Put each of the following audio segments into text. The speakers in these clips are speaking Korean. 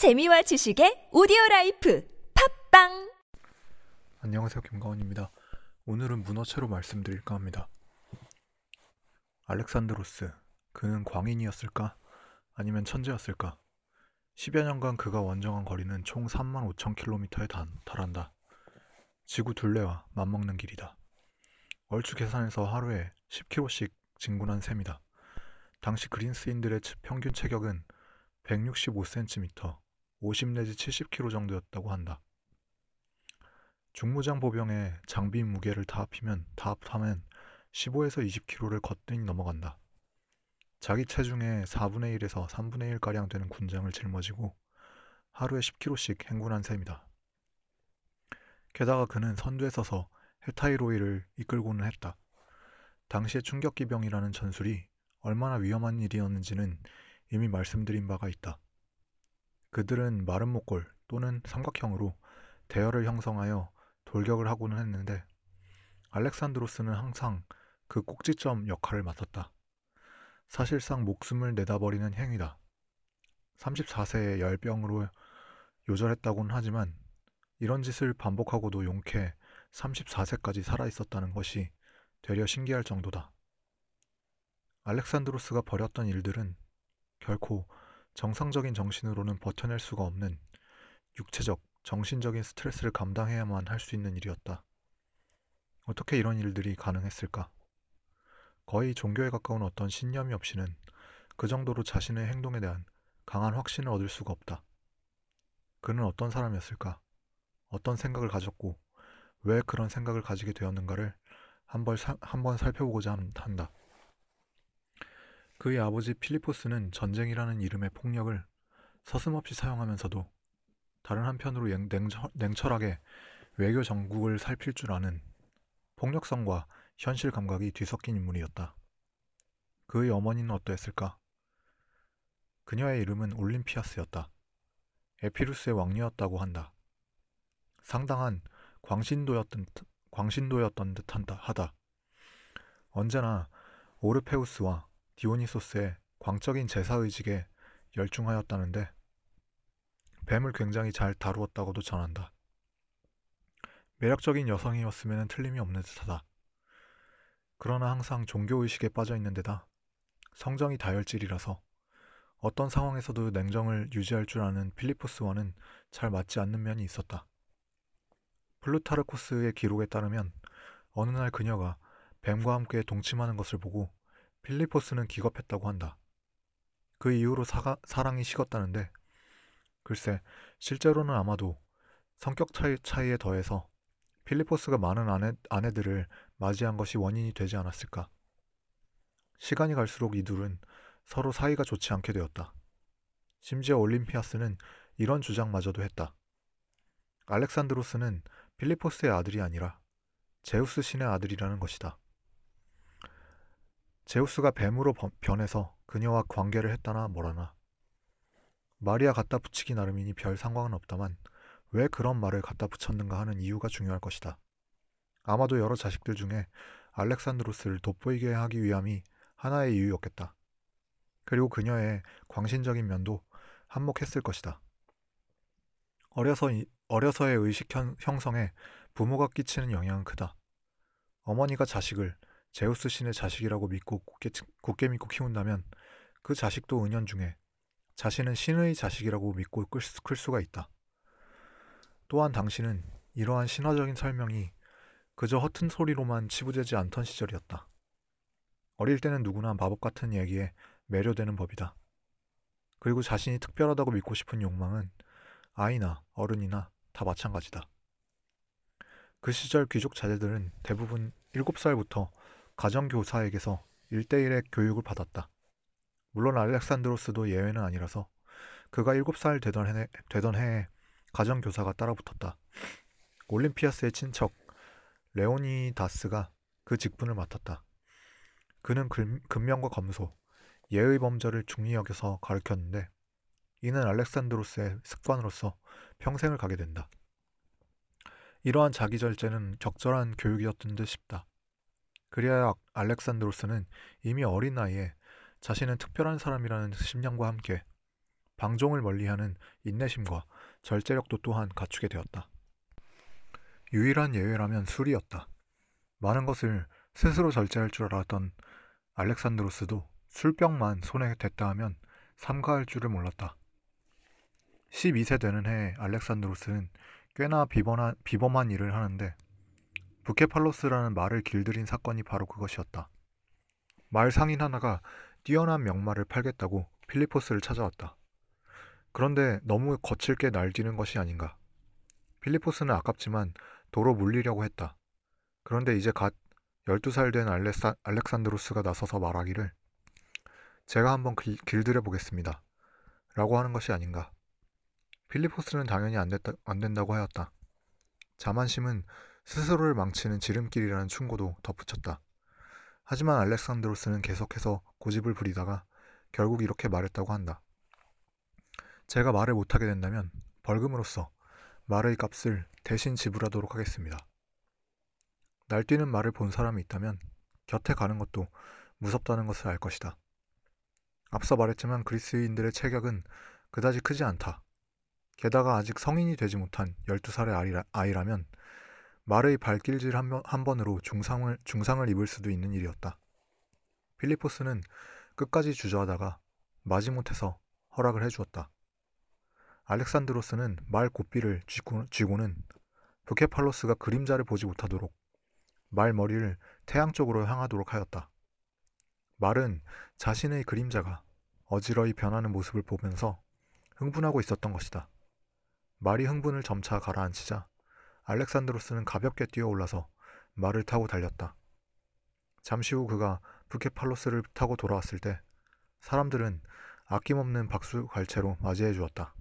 재미와 지식의 오디오 라이프 팟빵 안녕하세요. 김가원입니다. 오늘은 문어체로 말씀드릴까 합니다. 알렉산드로스, 그는 광인이었을까? 아니면 천재였을까? 10여 년간 그가 원정한 거리는 총 3만 5천 킬로미터에 달한다. 지구 둘레와 맞먹는 길이다. 얼추 계산해서 하루에 10km씩 진군한 셈이다. 당시 그린스인들의 평균 체격은 165cm, 50 내지 70kg 정도였다고 한다. 중무장 보병의 장비 무게를 다 합히면 다 합하면 15에서 20kg를 거뜬히 넘어간다. 자기 체중의 4분의 1에서 3분의 1가량 되는 군장을 짊어지고 하루에 10km씩 행군한 셈이다. 게다가 그는 선두에 서서 헤타이로이를 이끌고는 했다. 당시의 충격기병이라는 전술이 얼마나 위험한 일이었는지는 이미 말씀드린 바가 있다. 그들은 목골 또는 삼각형으로 대열을 형성하여 돌격을 하고는 했는데 알렉산드로스는 항상 그 꼭지점 역할을 맡았다. 사실상 목숨을 내다버리는 행위다. 34세의 열병으로 요절했다고는 하지만 이런 짓을 반복하고도 용케 34세까지 살아있었다는 것이 되려 신기할 정도다. 알렉산드로스가 벌였던 일들은 결코 정상적인 정신으로는 버텨낼 수가 없는 육체적, 정신적인 스트레스를 감당해야만 할 수 있는 일이었다. 어떻게 이런 일들이 가능했을까? 거의 종교에 가까운 어떤 신념이 없이는 그 정도로 자신의 행동에 대한 강한 확신을 얻을 수가 없다. 그는 어떤 사람이었을까? 어떤 생각을 가졌고 왜 그런 생각을 가지게 되었는가를 한번, 사, 한번 살펴보고자 한다. 그의 아버지 필리포스는 전쟁이라는 이름의 폭력을 서슴없이 사용하면서도 다른 한편으로 냉철, 하게 외교 정국을 살필 줄 아는 폭력성과 현실 감각이 뒤섞인 인물이었다. 그의 어머니는 어떠했을까? 그녀의 이름은 올림피아스였다. 에피루스의 왕녀였다고 한다. 상당한 광신도였던, 광신도였던 듯한다 하다. 언제나 오르페우스와 디오니소스의 광적인 제사 의식에 열중하였다는데 뱀을 굉장히 잘 다루었다고도 전한다. 매력적인 여성이었으면 틀림이 없는 듯하다. 그러나 항상 종교의식에 빠져 있는 데다 성정이 다혈질이라서 어떤 상황에서도 냉정을 유지할 줄 아는 필리포스와는 잘 맞지 않는 면이 있었다. 플루타르코스의 기록에 따르면 어느 날 그녀가 뱀과 함께 동침하는 것을 보고 필리포스는 기겁했다고 한다. 그 이후로 사가, 사랑이 식었다는데 글쎄 실제로는 아마도 성격 차이, 차이에 더해서 필리포스가 많은 아내, 아내들을 맞이한 것이 원인이 되지 않았을까. 시간이 갈수록 이 둘은 서로 사이가 좋지 않게 되었다. 심지어 올림피아스는 이런 주장마저도 했다. 알렉산드로스는 필리포스의 아들이 아니라 제우스 신의 아들이라는 것이다. 제우스가 뱀으로 변해서 그녀와 관계를 했다나 뭐라나. 마리아 갖다 붙이기 나름이니 별 상관은 없다만 왜 그런 말을 갖다 붙였는가 하는 이유가 중요할 것이다. 아마도 여러 자식들 중에 알렉산드로스를 돋보이게 하기 위함이 하나의 이유였겠다. 그리고 그녀의 광신적인 면도 한몫했을 것이다. 어려서, 어려서의 의식 형성에 부모가 끼치는 영향은 크다. 어머니가 자식을 제우스 신의 자식이라고 믿고 굳게, 굳게 믿고 키운다면 그 자식도 은연중에 자신은 신의 자식이라고 믿고 클, 클 수가 있다. 또한 당신은 이러한 신화적인 설명이 그저 허튼 소리로만 치부되지 않던 시절이었다. 어릴 때는 누구나 마법 같은 얘기에 매료되는 법이다. 그리고 자신이 특별하다고 믿고 싶은 욕망은 아이나 어른이나 다 마찬가지다. 그 시절 귀족 자제들은 대부분 7살부터 가정교사에게서 1대1의 교육을 받았다. 물론 알렉산드로스도 예외는 아니라서 그가 7살 되던, 해, 되던 해에 가정교사가 따라붙었다. 올림피아스의 친척 레오니다스가 그 직분을 맡았다. 그는 금, 근면과 검소, 예의 범절을 중히 여겨서 가르쳤는데 이는 알렉산드로스의 습관으로서 평생을 가게 된다. 이러한 자기 절제는 적절한 교육이었던 듯 싶다. 그리하여 알렉산드로스는 이미 어린 나이에 자신은 특별한 사람이라는 심령과 함께 방종을 멀리하는 인내심과 절제력도 또한 갖추게 되었다. 유일한 예외라면 술이었다. 많은 것을 스스로 절제할 줄 알았던 알렉산드로스도 술병만 손에 댔다 하면 삼가할 줄을 몰랐다. 12세 되는 해에 알렉산드로스는 꽤나 비범한, 비범한 일을 하는데 부케팔로스라는 말을 길들인 사건이 바로 그것이었다. 말 상인 하나가 뛰어난 명말을 팔겠다고 필리포스를 찾아왔다. 그런데 너무 거칠게 날뛰는 것이 아닌가. 필리포스는 아깝지만 도로 물리려고 했다. 그런데 이제 갓 12살 된 알렉사, 알렉산드로스가 나서서 말하기를 제가 한번 길, 길들여 보겠습니다. 라고 하는 것이 아닌가. 필리포스는 당연히 안, 됐다, 안 된다고 하였다. 자만심은 스스로를 망치는 지름길이라는 충고도 덧붙였다. 하지만 알렉산드로스는 계속해서 고집을 부리다가 결국 이렇게 말했다고 한다. 제가 말을 못하게 된다면 벌금으로써 말의 값을 대신 지불하도록 하겠습니다. 날뛰는 말을 본 사람이 있다면 곁에 가는 것도 무섭다는 것을 알 것이다. 앞서 말했지만 그리스인들의 체격은 그다지 크지 않다. 게다가 아직 성인이 되지 못한 12살의 아이라면 말의 발길질 한, 번, 으로 중상을, 중상을 입을 수도 있는 일이었다. 필리포스는 끝까지 주저하다가 마지못해서 허락을 해주었다. 알렉산드로스는 말 고삐를 쥐고, 쥐고 는 부케팔로스가 그림자를 보지 못하도록 말 머리를 태양 쪽으로 향하도록 하였다. 말은 자신의 그림자가 어지러이 변하는 모습을 보면서 흥분하고 있었던 것이다. 말이 흥분을 점차 가라앉히자 알렉산드로스는 가볍게 뛰어올라서 말을 타고 달렸다. 잠시 후 그가 부케팔로스를 타고 돌아왔을 때 사람들은 아낌없는 박수 갈채로 맞이해 주었다.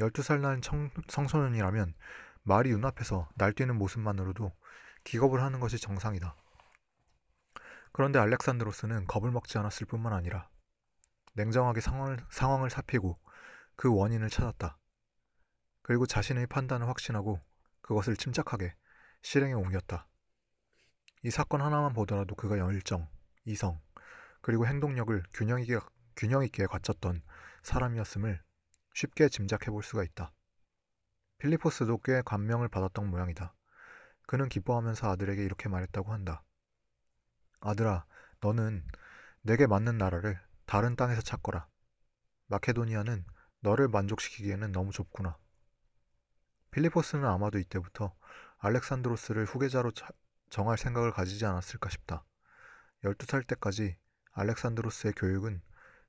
12살 난 청, 청소년이라면 말이 눈앞에서 날뛰는 모습만으로도 기겁을 하는 것이 정상이다. 그런데 알렉산드로스는 겁을 먹지 않았을 뿐만 아니라 냉정하게 상황을, 상황을 살피고 그 원인을 찾았다. 그리고 자신의 판단을 확신하고 그것을 침착하게 실행에 옮겼다. 이 사건 하나만 보더라도 그가 열정, 이성, 그리고 행동력을 균형 있게, 균형 있게 갖췄던 사람이었음을 쉽게 짐작해 볼 수가 있다. 필리포스도 꽤 감명을 받았던 모양이다. 그는 기뻐하면서 아들에게 이렇게 말했다고 한다. 아들아, 너는 내게 맞는 나라를 다른 땅에서 찾거라. 마케도니아는 너를 만족시키기에는 너무 좁구나. 필리포스는 아마도 이때부터 알렉산드로스를 후계자로 정할 생각을 가지지 않았을까 싶다. 12살 때까지 알렉산드로스의 교육은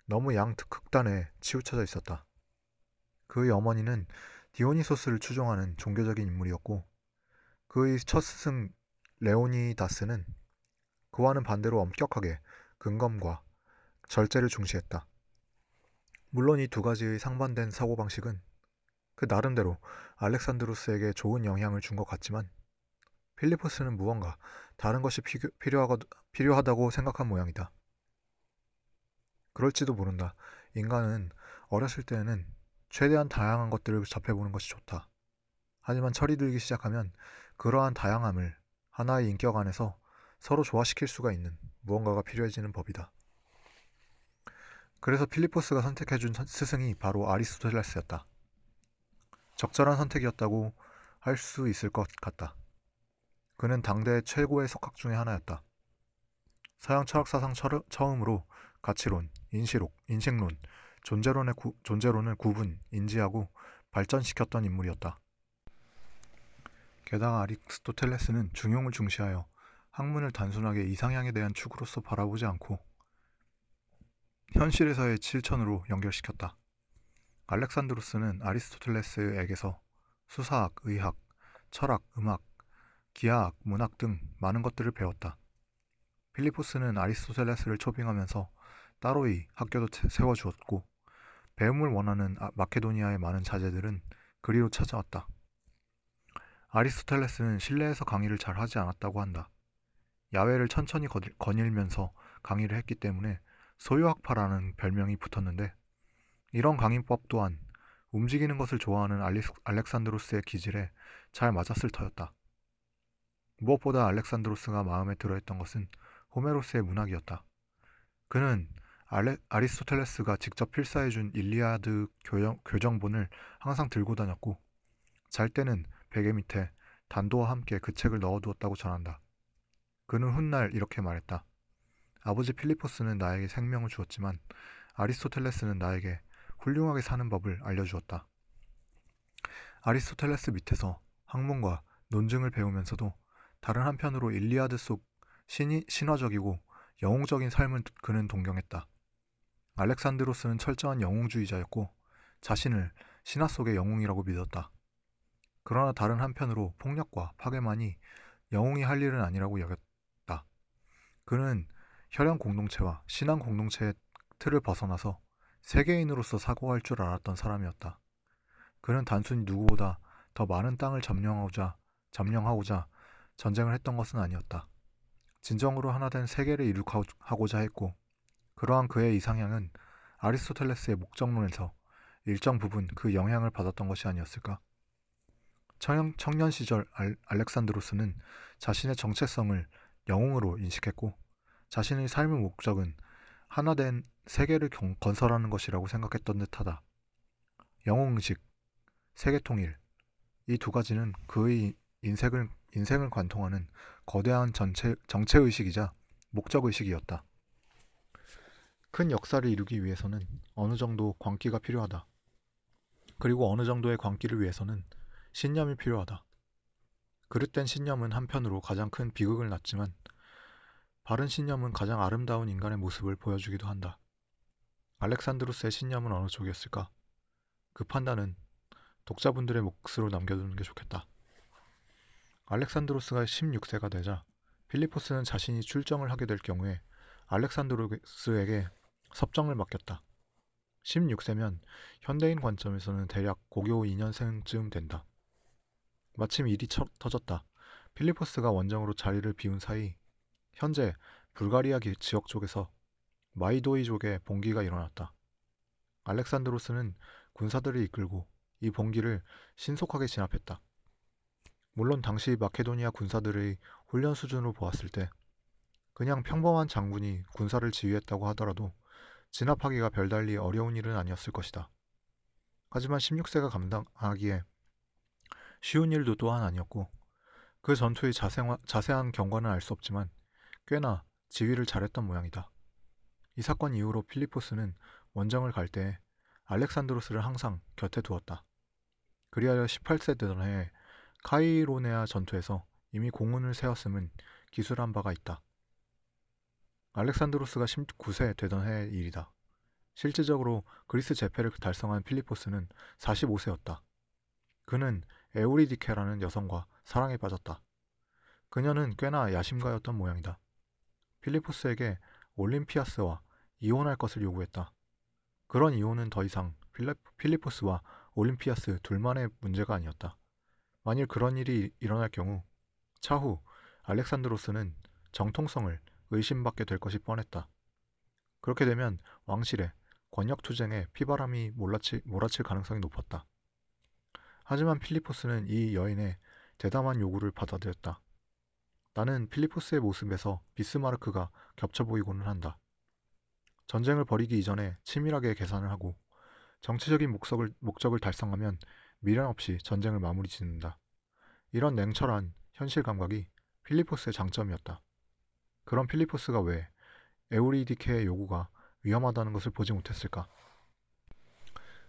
너무 양 극단에 치우쳐져 있었다. 그의 어머니는 디오니소스를 추종하는 종교적인 인물이었고 그의 첫 스승 레오니다스는 그와는 반대로 엄격하게 근검과 절제를 중시했다. 물론 이 두 가지의 상반된 사고방식은 그 나름대로 알렉산드로스에게 좋은 영향을 준 것 같지만 필리포스는 무언가 다른 것이 필요하다고 생각한 모양이다. 그럴지도 모른다. 인간은 어렸을 때에는 최대한 다양한 것들을 접해보는 것이 좋다. 하지만 철이 들기 시작하면 그러한 다양함을 하나의 인격 안에서 서로 조화시킬 수가 있는 무언가가 필요해지는 법이다. 그래서 필리포스가 선택해준 스승이 바로 아리스토텔레스였다. 적절한 선택이었다고 할 수 있을 것 같다. 그는 당대 최고의 석학 중의 하나였다. 서양 철학사상 처음으로 가치론, 인시록, 인식론, 존재론의 구, 존재론을 구분, 인지하고 발전시켰던 인물이었다. 게다가 아리스토텔레스는 중용을 중시하여 학문을 단순하게 이상향에 대한 축으로서 바라보지 않고 현실에서의 실천으로 연결시켰다. 알렉산드로스는 아리스토텔레스에게서 수사학, 의학, 철학, 음악, 기하학, 문학 등 많은 것들을 배웠다. 필리포스는 아리스토텔레스를 초빙하면서 따로이 학교도 세워주었고 배움을 원하는 아, 마케도니아의 많은 자제들은 그리로 찾아왔다. 아리스토텔레스는 실내에서 강의를 잘 하지 않았다고 한다. 야외를 천천히 거닐면서 강의를 했기 때문에 소유학파라는 별명이 붙었는데 이런 강의법 또한 움직이는 것을 좋아하는 알렉산드로스의 기질에 잘 맞았을 터였다. 무엇보다 알렉산드로스가 마음에 들어했던 것은 호메로스의 문학이었다. 그는 알레, 아리스토텔레스가 직접 필사해준 일리아드 교정, 교정본을 항상 들고 다녔고 잘 때는 베개 밑에 단도와 함께 그 책을 넣어두었다고 전한다. 그는 훗날 이렇게 말했다. 아버지 필리포스는 나에게 생명을 주었지만 아리스토텔레스는 나에게 훌륭하게 사는 법을 알려주었다. 아리스토텔레스 밑에서 학문과 논증을 배우면서도 다른 한편으로 일리아드 속 신이, 신화적이고 영웅적인 삶을 그는 동경했다. 알렉산드로스는 철저한 영웅주의자였고 자신을 신화 속의 영웅이라고 믿었다. 그러나 다른 한편으로 폭력과 파괴만이 영웅이 할 일은 아니라고 여겼다. 그는 혈연 공동체와 신앙 공동체의 틀을 벗어나서 세계인으로서 사고할 줄 알았던 사람이었다. 그는 단순히 누구보다 더 많은 땅을 점령하고자 점령하고자 전쟁을 했던 것은 아니었다. 진정으로 하나 된 세계를 이룩하고자 했고 그러한 그의 이상향은 아리스토텔레스의 목적론에서 일정 부분 그 영향을 받았던 것이 아니었을까? 청년, 시절 알, 알렉산드로스는 자신의 정체성을 영웅으로 인식했고 자신의 삶의 목적은 하나된 세계를 경, 건설하는 것이라고 생각했던 듯하다. 영웅의식, 세계통일 이 두 가지는 그의 인생을, 인생을 관통하는 거대한 전체, 정체의식이자 목적의식이었다. 큰 역사를 이루기 위해서는 어느 정도 광기가 필요하다. 그리고 어느 정도의 광기를 위해서는 신념이 필요하다. 그릇된 신념은 한편으로 가장 큰 비극을 낳지만 바른 신념은 가장 아름다운 인간의 모습을 보여주기도 한다. 알렉산드로스의 신념은 어느 쪽이었을까? 그 판단은 독자분들의 몫으로 남겨두는 게 좋겠다. 알렉산드로스가 16세가 되자 필리포스는 자신이 출정을 하게 될 경우에 알렉산드로스에게 섭정을 맡겼다. 16세면 현대인 관점에서는 대략 고교 2년생쯤 된다. 마침 일이 처, 터졌다. 필리포스가 원정으로 자리를 비운 사이 현재 불가리아 지역 쪽에서 마이도이족의 봉기가 일어났다. 알렉산드로스는 군사들을 이끌고 이 봉기를 신속하게 진압했다. 물론 당시 마케도니아 군사들의 훈련 수준으로 보았을 때 그냥 평범한 장군이 군사를 지휘했다고 하더라도 진압하기가 별달리 어려운 일은 아니었을 것이다. 하지만 16세가 감당하기에 쉬운 일도 또한 아니었고 그 전투의 자세한 경과는 알 수 없지만 꽤나 지휘를 잘했던 모양이다. 이 사건 이후로 필리포스는 원정을 갈 때 알렉산드로스를 항상 곁에 두었다. 그리하여 18세 되던 해에 카이로네아 전투에서 이미 공훈을 세웠음은 기술한 바가 있다. 알렉산드로스가 19세 되던 해의 일이다. 실질적으로 그리스 제패를 달성한 필리포스는 45세였다. 그는 에우리디케라는 여성과 사랑에 빠졌다. 그녀는 꽤나 야심가였던 모양이다. 필리포스에게 올림피아스와 이혼할 것을 요구했다. 그런 이혼은 더 이상 필리포스와 올림피아스 둘만의 문제가 아니었다. 만일 그런 일이 일어날 경우 차후 알렉산드로스는 정통성을 의심받게 될 것이 뻔했다. 그렇게 되면 왕실에 권력투쟁에 피바람이 몰아칠, 몰아칠 가능성이 높았다. 하지만 필리포스는 이 여인의 대담한 요구를 받아들였다. 나는 필리포스의 모습에서 비스마르크가 겹쳐 보이고는 한다. 전쟁을 벌이기 이전에 치밀하게 계산을 하고 정치적인 목적을, 목적을 달성하면 미련 없이 전쟁을 마무리 짓는다. 이런 냉철한 현실 감각이 필리포스의 장점이었다. 그런 필리포스가 왜 에우리디케의 요구가 위험하다는 것을 보지 못했을까?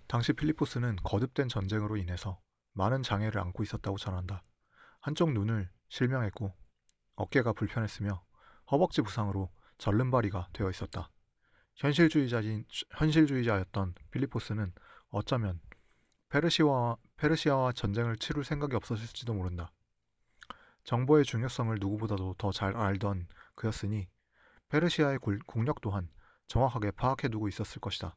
당시 필리포스는 거듭된 전쟁으로 인해서 많은 장애를 안고 있었다고 전한다. 한쪽 눈을 실명했고 어깨가 불편했으며 허벅지 부상으로 절름발이가 되어 있었다. 현실주의자인 현실주의자였던 필리포스는 어쩌면 페르시아와, 페르시아와 전쟁을 치룰 생각이 없었을지도 모른다. 정보의 중요성을 누구보다도 더 잘 알던 그였으니 페르시아의 국력 또한 정확하게 파악해 두고 있었을 것이다.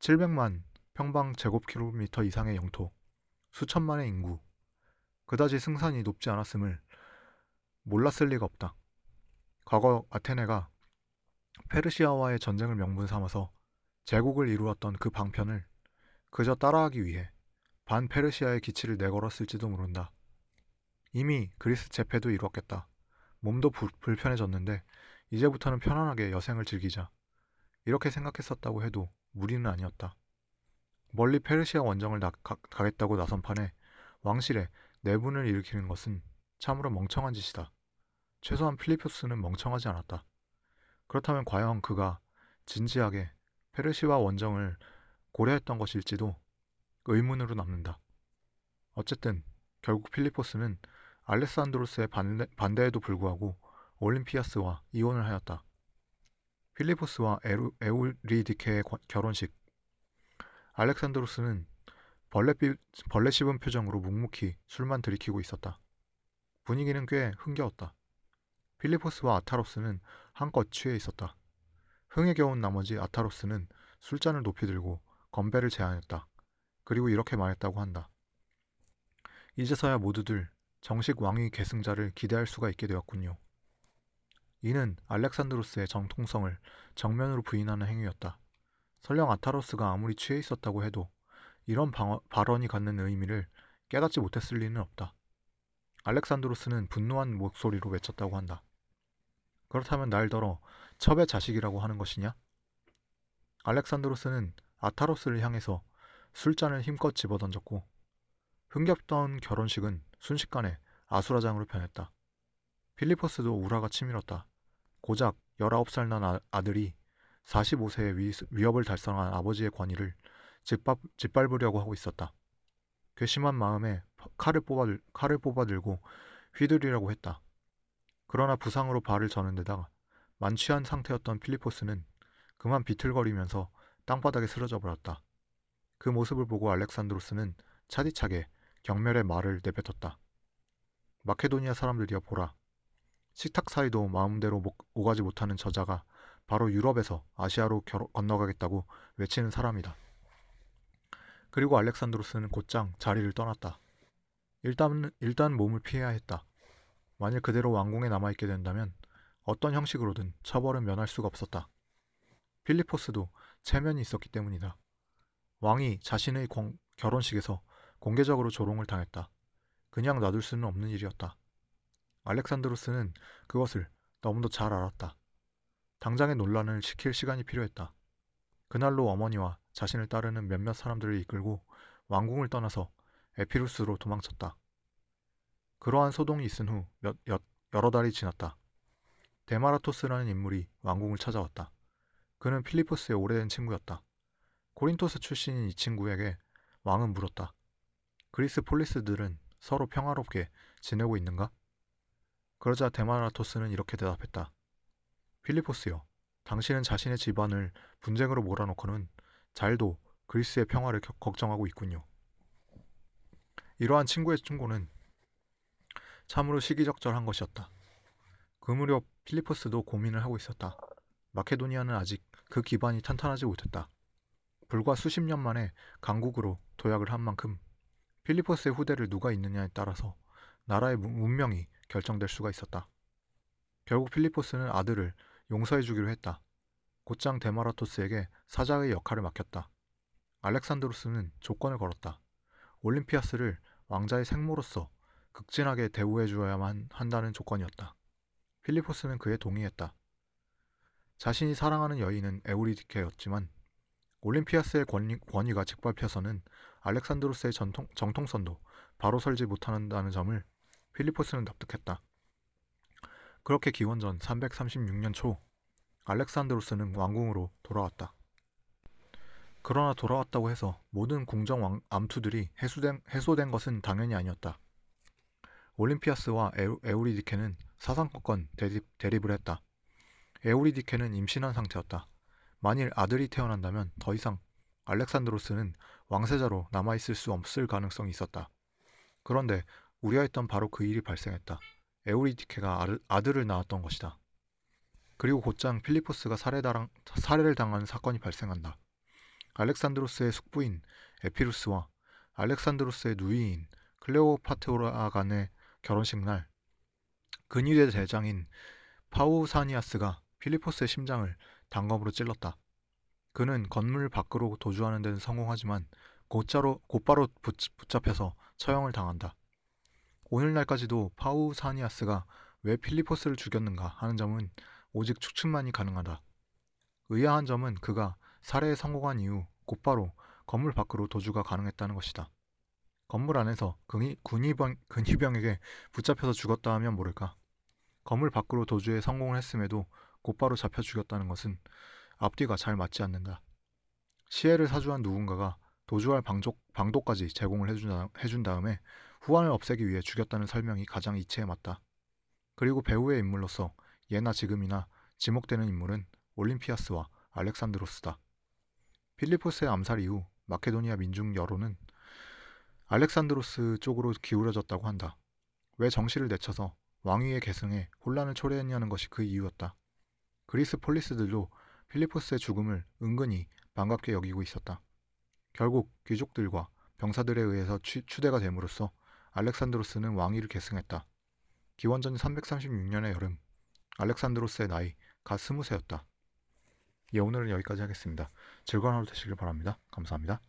700만 평방 제곱킬로미터 이상의 영토, 수천만의 인구, 그다지 승산이 높지 않았음을 몰랐을 리가 없다. 과거 아테네가 페르시아와의 전쟁을 명분 삼아서 제국을 이루었던 그 방편을 그저 따라하기 위해 반 페르시아의 기치를 내걸었을지도 모른다. 이미 그리스 제패도 이루었겠다. 몸도 부, 불편해졌는데 이제부터는 편안하게 여생을 즐기자. 이렇게 생각했었다고 해도 무리는 아니었다. 멀리 페르시아 원정을 나, 가, 가겠다고 나선 판에 왕실에 내분을 일으키는 것은 참으로 멍청한 짓이다. 최소한 필리포스는 멍청하지 않았다. 그렇다면 과연 그가 진지하게 페르시아 원정을 고려했던 것일지도 의문으로 남는다. 어쨌든 결국 필리포스는 알레산드로스의 반대, 반대에도 불구하고 올림피아스와 이혼을 하였다. 필리포스와 에우리디케의 결혼식 알렉산드로스는 벌레, 벌레 씹은 표정으로 묵묵히 술만 들이키고 있었다. 분위기는 꽤 흥겨웠다. 필리포스와 아타로스는 한껏 취해 있었다. 흥에 겨운 나머지 아타로스는 술잔을 높이 들고 건배를 제안했다. 그리고 이렇게 말했다고 한다. 이제서야 모두들 정식 왕위 계승자를 기대할 수가 있게 되었군요. 이는 알렉산드로스의 정통성을 정면으로 부인하는 행위였다. 설령 아타로스가 아무리 취해 있었다고 해도 이런 방어, 발언이 갖는 의미를 깨닫지 못했을 리는 없다. 알렉산드로스는 분노한 목소리로 외쳤다고 한다. 그렇다면 날더러 첩의 자식이라고 하는 것이냐? 알렉산드로스는 아타로스를 향해서 술잔을 힘껏 집어던졌고 흥겹던 결혼식은 순식간에 아수라장으로 변했다. 필리포스도 우라가 치밀었다. 고작 19살 난 아, 들이 45세의 위, 위협을 달성한 아버지의 권위를 짓밟, 짓밟으려고 하고 있었다. 괘씸한 마음에 칼을 뽑아, 칼을 뽑아 들고 휘두르려고 했다. 그러나 부상으로 발을 저는 데다가 만취한 상태였던 필리포스는 그만 비틀거리면서 땅바닥에 쓰러져 버렸다. 그 모습을 보고 알렉산드로스는 차디차게 경멸의 말을 내뱉었다. 마케도니아 사람들이여 보라. 식탁 사이도 마음대로 오가지 못하는 저자가 바로 유럽에서 아시아로 결, 건너가겠다고 외치는 사람이다. 그리고 알렉산드로스는 곧장 자리를 떠났다. 일단, 일단 몸을 피해야 했다. 만일 그대로 왕궁에 남아있게 된다면 어떤 형식으로든 처벌은 면할 수가 없었다. 필리포스도 체면이 있었기 때문이다. 왕이 자신의 공, 결혼식에서 공개적으로 조롱을 당했다. 그냥 놔둘 수는 없는 일이었다. 알렉산드로스는 그것을 너무도 잘 알았다. 당장의 논란을 시킬 시간이 필요했다. 그날로 어머니와 자신을 따르는 몇몇 사람들을 이끌고 왕궁을 떠나서 에피루스로 도망쳤다. 그러한 소동이 있은 후 몇, 여, 여러 달이 지났다. 데마라토스라는 인물이 왕궁을 찾아왔다. 그는 필리포스의 오래된 친구였다. 코린토스 출신인 이 친구에게 왕은 물었다. 그리스 폴리스들은 서로 평화롭게 지내고 있는가? 그러자 데마라토스는 이렇게 대답했다. 필리포스요. 당신은 자신의 집안을 분쟁으로 몰아놓고는 잘도 그리스의 평화를 걱정하고 있군요. 이러한 친구의 충고는 참으로 시기적절한 것이었다. 그 무렵 필리포스도 고민을 하고 있었다. 마케도니아는 아직 그 기반이 탄탄하지 못했다. 불과 수십 년 만에 강국으로 도약을 한 만큼 필리포스의 후대를 누가 있느냐에 따라서 나라의 문명이 결정될 수가 있었다. 결국 필리포스는 아들을 용서해 주기로 했다. 곧장 데마라토스에게 사자의 역할을 맡겼다. 알렉산드로스는 조건을 걸었다. 올림피아스를 왕자의 생모로서 극진하게 대우해 주어야만 한다는 조건이었다. 필리포스는 그에 동의했다. 자신이 사랑하는 여인은 에우리디케였지만 올림피아스의 권위, 권위가 짓밟혀서는 알렉산드로스의 전통, 정통선도 바로 설지 못한다는 점을 필리포스는 납득했다. 그렇게 기원전 336년 초 알렉산드로스는 왕궁으로 돌아왔다. 그러나 돌아왔다고 해서 모든 궁정 왕, 암투들이 해소된, 해소된 것은 당연히 아니었다. 올림피아스와 에우, 에우리디케는 사상권권 대립, 대립을 했다. 에우리디케는 임신한 상태였다. 만일 아들이 태어난다면 더 이상 알렉산드로스는 왕세자로 남아있을 수 없을 가능성이 있었다. 그런데 우려했던 바로 그 일이 발생했다. 에우리디케가 아들을 낳았던 것이다. 그리고 곧장 필리포스가 살해를 당한 사건이 발생한다. 알렉산드로스의 숙부인 에피루스와 알렉산드로스의 누이인 클레오파트라 간의 결혼식 날 근위대 대장인 파우사니아스가 필리포스의 심장을 단검으로 찔렀다. 그는 건물 밖으로 도주하는 데는 성공하지만 곧자로, 곧바로 붙잡혀서 처형을 당한다. 오늘날까지도 파우사니아스가 왜 필리포스를 죽였는가 하는 점은 오직 추측만이 가능하다. 의아한 점은 그가 살해에 성공한 이후 곧바로 건물 밖으로 도주가 가능했다는 것이다. 건물 안에서 근위, 군의병, 근위병에게 붙잡혀서 죽었다 하면 모를까. 건물 밖으로 도주에 성공을 했음에도 곧바로 잡혀 죽였다는 것은 앞뒤가 잘 맞지 않는다. 시해를 사주한 누군가가 도주할 방조, 방도까지 제공을 해준, 다, 해준 다음에 후환을 없애기 위해 죽였다는 설명이 가장 이치에 맞다. 그리고 배우의 인물로서 예나 지금이나 지목되는 인물은 올림피아스와 알렉산드로스다. 필리포스의 암살 이후 마케도니아 민중 여론은 알렉산드로스 쪽으로 기울어졌다고 한다. 왜 정시를 내쳐서 왕위의 계승에 혼란을 초래했냐는 것이 그 이유였다. 그리스 폴리스들도 필리포스의 죽음을 은근히 반갑게 여기고 있었다. 결국 귀족들과 병사들에 의해서 추, 추대가 됨으로써 알렉산드로스는 왕위를 계승했다. 기원전 336년의 여름, 알렉산드로스의 나이 갓 스무 세였다. 예, 오늘은 여기까지 하겠습니다. 즐거운 하루 되시길 바랍니다. 감사합니다.